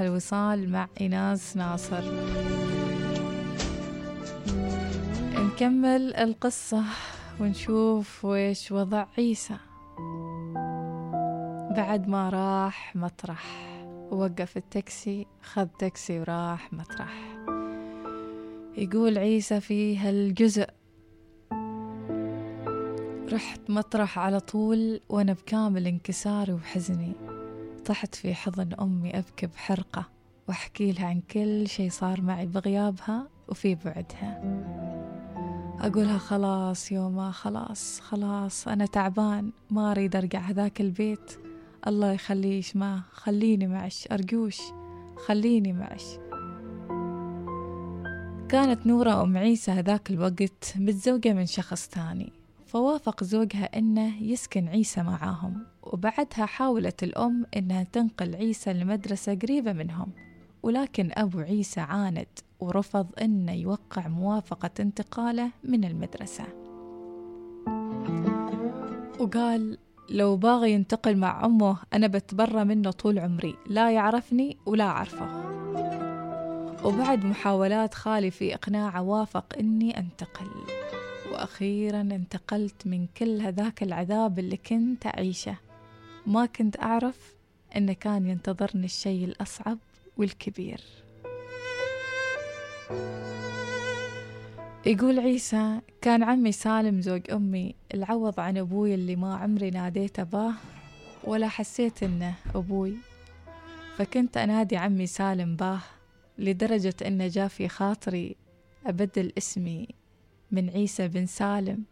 الوصال مع إيناس ناصر. نكمل القصة ونشوف ويش وضع عيسى. بعد ما راح مطرح ووقف التاكسي خذ تاكسي وراح مطرح. يقول عيسى في هالجزء رحت مطرح على طول وأنا بكامل انكساري وحزني. طحت في حضن أمي أبكي بحرقة وأحكي لها عن كل شي صار معي بغيابها وفي بعدها. أقولها خلاص يوما خلاص خلاص أنا تعبان ما أريد أرجع هذاك البيت. الله يخليش ما خليني معش أرجوش خليني معش. كانت نورة أم عيسى هذاك الوقت متزوجة من شخص ثاني فوافق زوجها أنه يسكن عيسى معاهم. وبعدها حاولت الأم أنها تنقل عيسى لمدرسة قريبة منهم ولكن أبو عيسى عاند ورفض أنه يوقع موافقة انتقاله من المدرسة. وقال لو باغي ينتقل مع أمه أنا بتبرى منه طول عمري لا يعرفني ولا أعرفه. وبعد محاولات خالي في إقناعه وافق إني أنتقل. وأخيرا انتقلت من كل هذاك العذاب اللي كنت أعيشه. ما كنت أعرف أن كان ينتظرني الشيء الأصعب والكبير. يقول عيسى كان عمي سالم زوج أمي العوض عن أبوي اللي ما عمري ناديته باه ولا حسيت إنه أبوي. فكنت أنادي عمي سالم باه لدرجة إنه جاء في خاطري أبدل اسمي من عيسى بن سالم.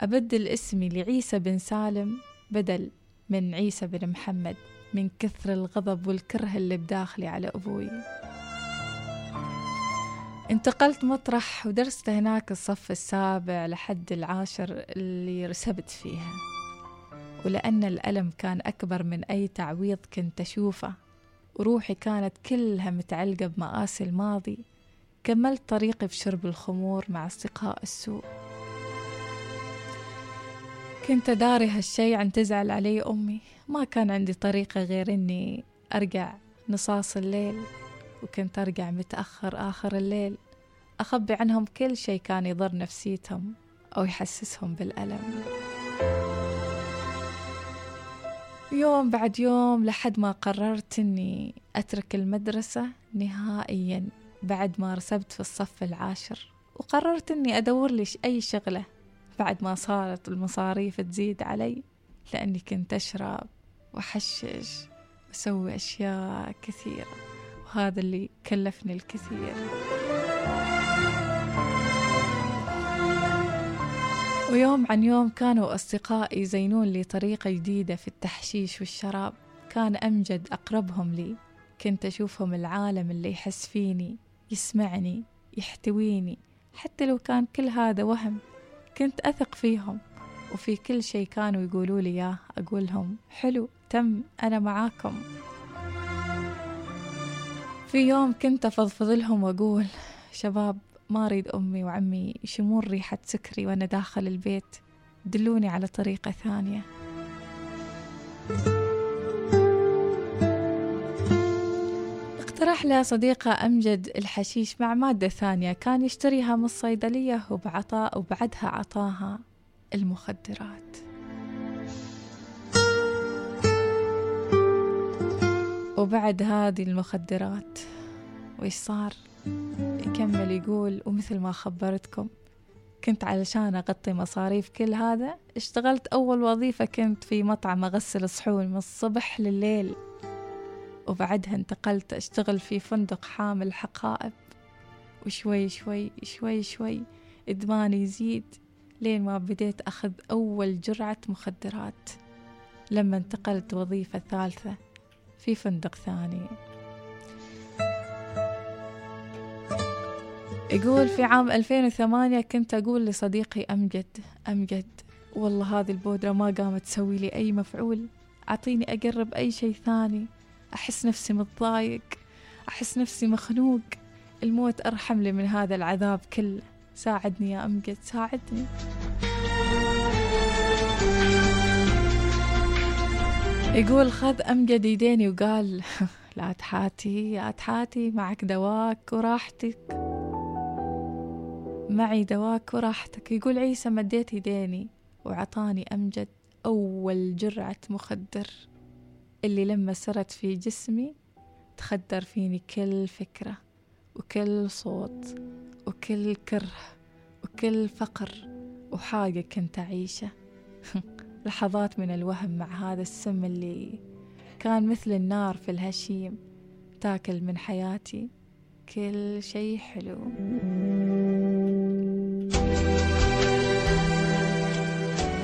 أبدل اسمي لعيسى بن سالم بدل من عيسى بن محمد من كثر الغضب والكره اللي بداخلي على أبوي. انتقلت مطرح ودرست هناك الصف السابع لحد العاشر اللي رسبت فيها. ولأن الألم كان أكبر من أي تعويض كنت أشوفه وروحي كانت كلها متعلقة بمآسي الماضي كملت طريقي في شرب الخمور مع أصدقاء السوء. كنت داري هالشي عن تزعل علي أمي. ما كان عندي طريقة غير إني أرجع نصاص الليل وكنت أرجع متأخر آخر الليل أخبي عنهم كل شي كان يضر نفسيتهم أو يحسسهم بالألم. يوم بعد يوم لحد ما قررت أني أترك المدرسة نهائيا بعد ما رسبت في الصف العاشر وقررت أني أدور لي أي شغلة بعد ما صارت المصاريف تزيد علي لأني كنت أشرب وأحشش وأسوي أشياء كثيرة وهذا اللي كلفني الكثير. ويوم عن يوم كانوا أصدقائي يزينون لي طريقة جديدة في التحشيش والشراب. كان أمجد أقربهم لي. كنت أشوفهم العالم اللي يحس فيني يسمعني يحتويني حتى لو كان كل هذا وهم. كنت أثق فيهم وفي كل شيء كانوا يقولوا لي إياه أقول لهم حلو تم أنا معاكم. في يوم كنت أفضفض لهم وأقول شباب ما أريد أمي وعمي يشمون ريحة سكري وأنا داخل البيت دلوني على طريقة ثانية. اقترح له صديقة أمجد الحشيش مع مادة ثانية كان يشتريها من الصيدلية وبعطاء وبعدها عطاها المخدرات. وبعد هذه المخدرات وإيش صار؟ يكمل يقول ومثل ما خبرتكم كنت علشان أغطي مصاريف كل هذا اشتغلت أول وظيفة كنت في مطعم أغسل صحون من الصبح لليل. وبعدها انتقلت أشتغل في فندق حامل حقائب. وشوي شوي شوي شوي إدماني يزيد لين ما بديت أخذ أول جرعة مخدرات. لما انتقلت وظيفة ثالثة في فندق ثاني. يقول في عام 2008 كنت أقول لصديقي أمجد أمجد والله هذه البودرة ما قامت تسوي لي أي مفعول أعطيني أقرب أي شيء ثاني. أحس نفسي متضايق أحس نفسي مخنوق. الموت أرحم لي من هذا العذاب كله. ساعدني يا أمجد ساعدني. يقول خذ أمجد يديني وقال لا تحاتي لا تحاتي معك دواك وراحتك. معي دواك وراحتك. يقول عيسى مديت يديني وعطاني أمجد أول جرعة مخدر. اللي لما سرت في جسمي تخدر فيني كل فكرة وكل صوت وكل كره وكل فقر وحاجة كنت أعيشه. لحظات من الوهم مع هذا السم اللي كان مثل النار في الهشيم تاكل من حياتي كل شي حلو.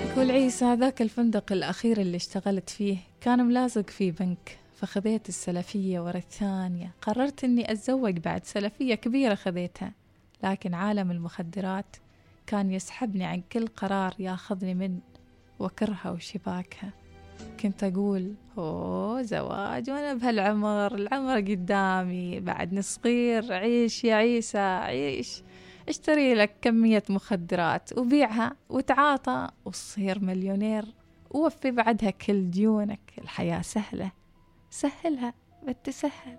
يقول عيسى ذاك الفندق الأخير اللي اشتغلت فيه كان ملازق في بنك فخذيت السلفية ورا الثانية. قررت أني أتزوج بعد سلفية كبيرة خذيتها لكن عالم المخدرات كان يسحبني عن كل قرار ياخذني من وكرها وشباكها كنت أقول أوه زواج وأنا بهالعمر العمر قدامي بعدني صغير عيش يا عيسى عيش. اشتري لك كمية مخدرات وبيعها وتعاطى وتصير مليونير. ووفي بعدها كل ديونك الحياة سهلة. سهلها بتسهل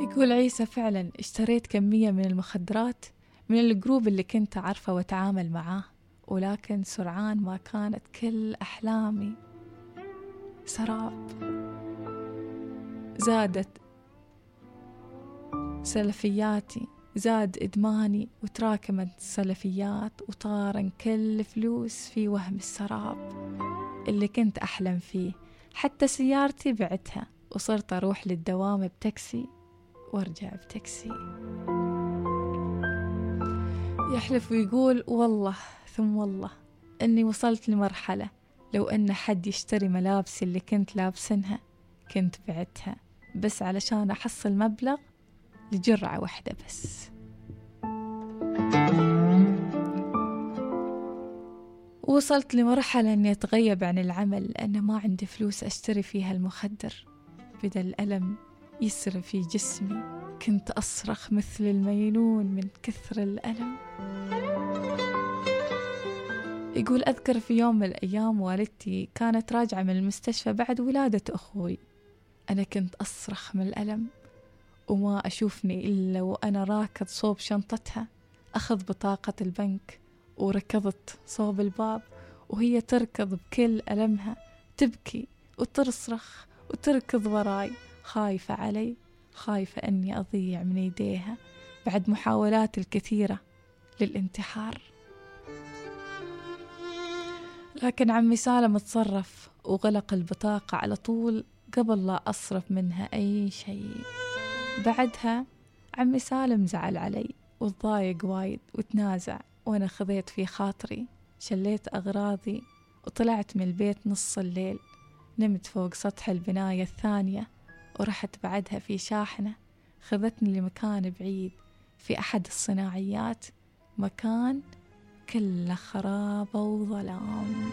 يقول عيسى فعلا اشتريت كمية من المخدرات من الجروب اللي كنت أعرفه وأتعامل معاه ولكن سرعان ما كانت كل أحلامي. سراب. زادت سلفياتي. زاد إدماني وتراكمت السلفيات وطارن كل فلوس في وهم السراب اللي كنت أحلم فيه. حتى سيارتي بعتها وصرت أروح للدوام بتاكسي وأرجع بتاكسي. يحلف ويقول والله ثم والله أني وصلت لمرحلة لو أن حد يشتري ملابسي اللي كنت لابسنها كنت بعتها بس علشان أحصل مبلغ لجرعة واحدة بس. وصلت لمرحلة أني أتغيب عن العمل. لأن ما عندي فلوس أشتري فيها المخدر. بدأ الألم يسري في جسمي كنت أصرخ مثل المجنون من كثر الألم. يقول أذكر في يوم من الأيام والدتي كانت راجعة من المستشفى بعد ولادة أخوي. أنا كنت أصرخ من الألم. وما أشوفني إلا وأنا راكض صوب شنطتها. أخذ بطاقة البنك وركضت صوب الباب وهي تركض بكل ألمها. تبكي وتصرخ وتركض وراي. خايفة علي خايفة أني أضيع من يديها بعد محاولات الكثيرة للانتحار. لكن عمي سالم تصرف وغلق البطاقة على طول قبل لا أصرف منها أي شيء. بعدها عمي سالم زعل علي وتضايق وايد وتنازع وأنا خذيت في خاطري شليت أغراضي وطلعت من البيت نص الليل. نمت فوق سطح البناية الثانية ورحت بعدها في شاحنة خذتني لمكان بعيد في أحد الصناعيات مكان كله خرابة وظلام.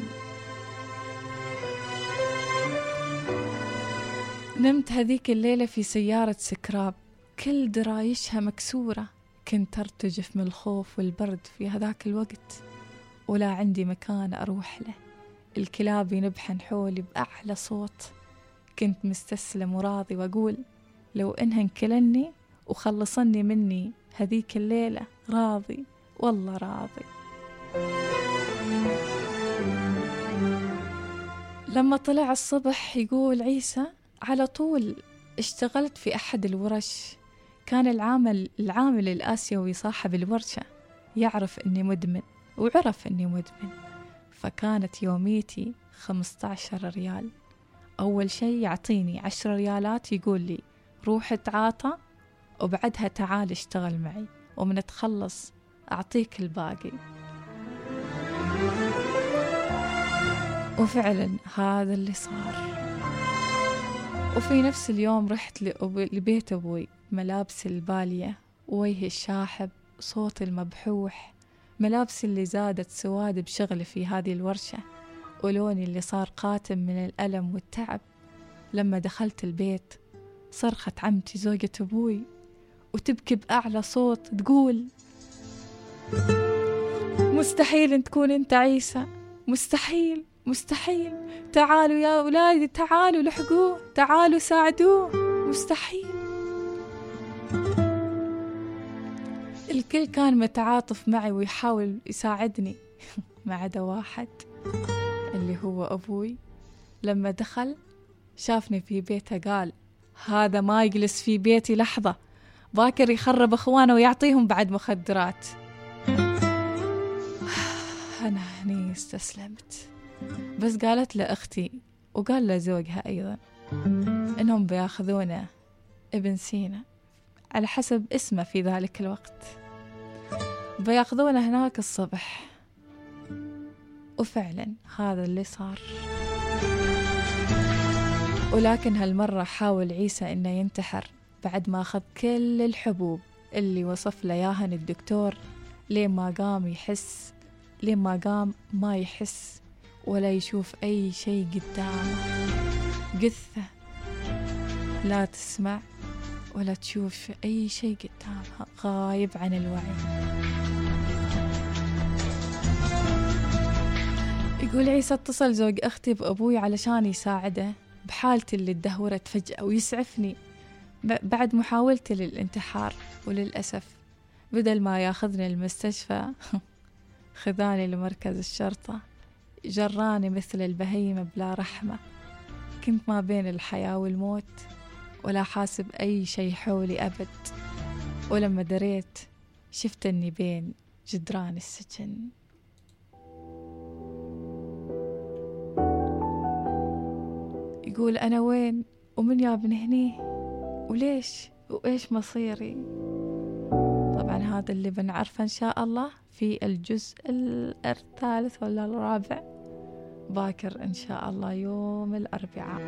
نمت هذيك الليلة في سيارة سكراب. كل درايشها مكسورة. كنت أرتجف من الخوف والبرد في هذاك الوقت. ولا عندي مكان أروح له. الكلاب ينبحن حولي بأعلى صوت. كنت مستسلم وراضي وأقول لو إنهن كلني وخلصني مني هذيك الليلة راضي والله راضي. لما طلع الصبح يقول عيسى على طول اشتغلت في أحد الورش. كان العامل العامل الآسيوي صاحب الورشة يعرف إني مدمن وعرف إني مدمن. فكانت يوميتي خمسة عشر ريال. أول شي يعطيني عشر ريالات يقول لي روح تعاطى وبعدها تعال اشتغل معي ومن تخلص أعطيك الباقي. وفعلا هذا اللي صار. وفي نفس اليوم رحت لبيت أبوي ملابس البالية وجهي الشاحب صوتي المبحوح ملابسي اللي زادت سواد بشغلي في هذه الورشة ولوني اللي صار قاتم من الألم والتعب. لما دخلت البيت صرخت عمتي زوجة أبوي وتبكي بأعلى صوت تقول مستحيل أن تكون أنت عيسى مستحيل. مستحيل. تعالوا يا أولادي تعالوا لحقوه تعالوا ساعدوه. مستحيل. الكل كان متعاطف معي ويحاول يساعدني ما عدا واحد اللي هو أبوي. لما دخل شافني في بيته قال هذا ما يجلس في بيتي لحظة. باكر يخرب أخوانه ويعطيهم بعد مخدرات. أنا هني استسلمت. بس قالت له أختي وقال له زوجها أيضا إنهم بياخذونه ابن سينا على حسب اسمه في ذلك الوقت. بيأخذونه هناك الصبح. وفعلا هذا اللي صار. ولكن هالمرة حاول عيسى إنه ينتحر بعد ما أخذ كل الحبوب اللي وصف له إياها الدكتور لين ما قام يحس لين ما قام ما يحس. ولا يشوف أي شيء قدامه. قثة لا تسمع ولا تشوف أي شيء قدامها. غايب عن الوعي. يقول عيسى اتصل زوج أختي بأبوي علشان يساعده بحالتي اللي تدهورت فجأة ويسعفني بعد محاولتي للانتحار. وللأسف بدل ما ياخذني المستشفى خذاني لمركز الشرطة. جراني مثل البهيمة بلا رحمة. كنت ما بين الحياة والموت ولا حاسب أي شي حولي أبد. ولما دريت شفت أني بين جدران السجن. يقول أنا وين؟ ومن يابني هني؟ وليش؟ وإيش مصيري؟ طبعا هذا اللي بنعرفه إن شاء الله في الجزء الثالث ولا الرابع. باكر إن شاء الله يوم الأربعاء.